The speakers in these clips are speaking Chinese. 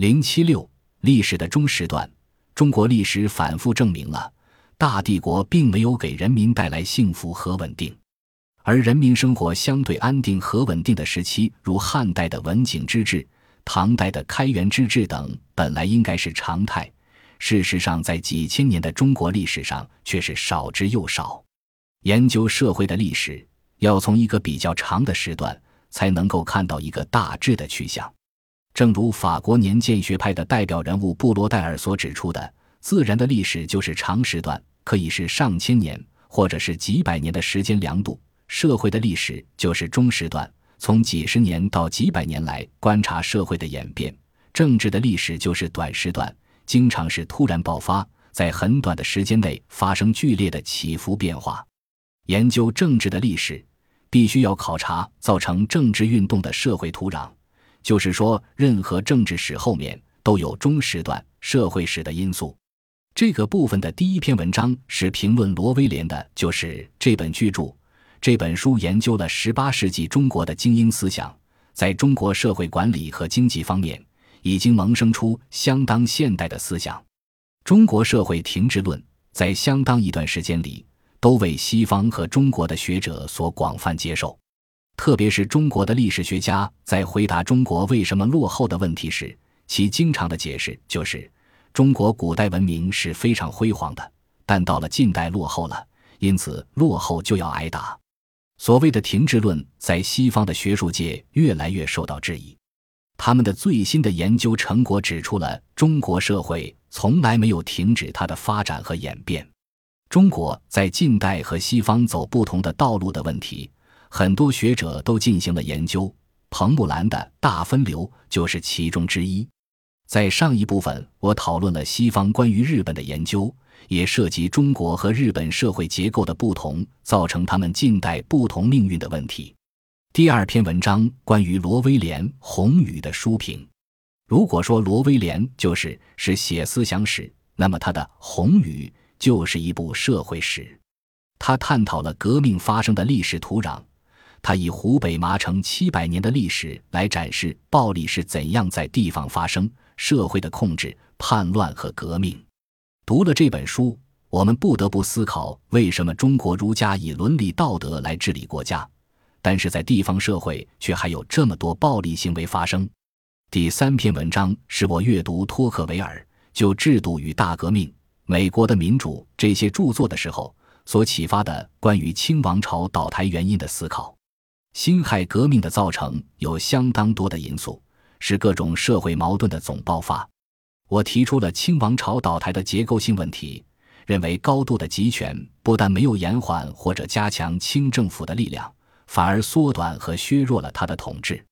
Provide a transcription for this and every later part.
零七六历史的中时段，中国历史反复证明了大帝国并没有给人民带来幸福和稳定，而人民生活相对安定和稳定的时期，如汉代的文景之治、唐代的开元之治等，本来应该是常态。事实上，在几千年的中国历史上，却是少之又少。研究社会的历史，要从一个比较长的时段，才能够看到一个大致的趋向。正如法国年鉴学派的代表人物布罗代尔所指出的，自然的历史就是长时段，可以是上千年或者是几百年的时间量度；社会的历史就是中时段，从几十年到几百年来观察社会的演变；政治的历史就是短时段，经常是突然爆发，在很短的时间内发生剧烈的起伏变化。研究政治的历史，必须要考察造成政治运动的社会土壤。就是说，任何政治史后面都有中时段社会史的因素。这个部分的第一篇文章是评论罗威廉的，就是这本巨著。这本书研究了十八世纪中国的精英思想，在中国社会管理和经济方面已经萌生出相当现代的思想。中国社会停滞论在相当一段时间里都为西方和中国的学者所广泛接受。特别是中国的历史学家在回答中国为什么落后的问题时，其经常的解释就是：中国古代文明是非常辉煌的，但到了近代落后了，因此落后就要挨打。所谓的停滞论在西方的学术界越来越受到质疑。他们的最新的研究成果指出了中国社会从来没有停止它的发展和演变。中国在近代和西方走不同的道路的问题。很多学者都进行了研究，彭木兰的大分流就是其中之一。在上一部分，我讨论了西方关于日本的研究，也涉及中国和日本社会结构的不同造成他们近代不同命运的问题。第二篇文章关于罗威廉《宏宇》的书评。如果说罗威廉就是是写思想史，那么他的《宏宇》就是一部社会史，他探讨了革命发生的历史土壤。他以湖北麻城七百年的历史来展示暴力是怎样在地方发生、社会的控制、叛乱和革命。读了这本书，我们不得不思考：为什么中国儒家以伦理道德来治理国家，但是在地方社会却还有这么多暴力行为发生？第三篇文章是我阅读托克维尔就《制度与大革命》《美国的民主》这些著作的时候所启发的关于清王朝倒台原因的思考。辛亥革命的造成有相当多的因素，是各种社会矛盾的总爆发。我提出了清王朝倒台的结构性问题，认为高度的集权不但没有延缓或者加强清政府的力量，反而缩短和削弱了他的统治。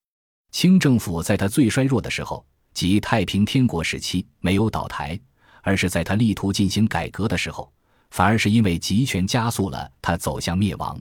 清政府在他最衰弱的时候，即太平天国时期，没有倒台，而是在他力图进行改革的时候，反而是因为集权加速了他走向灭亡。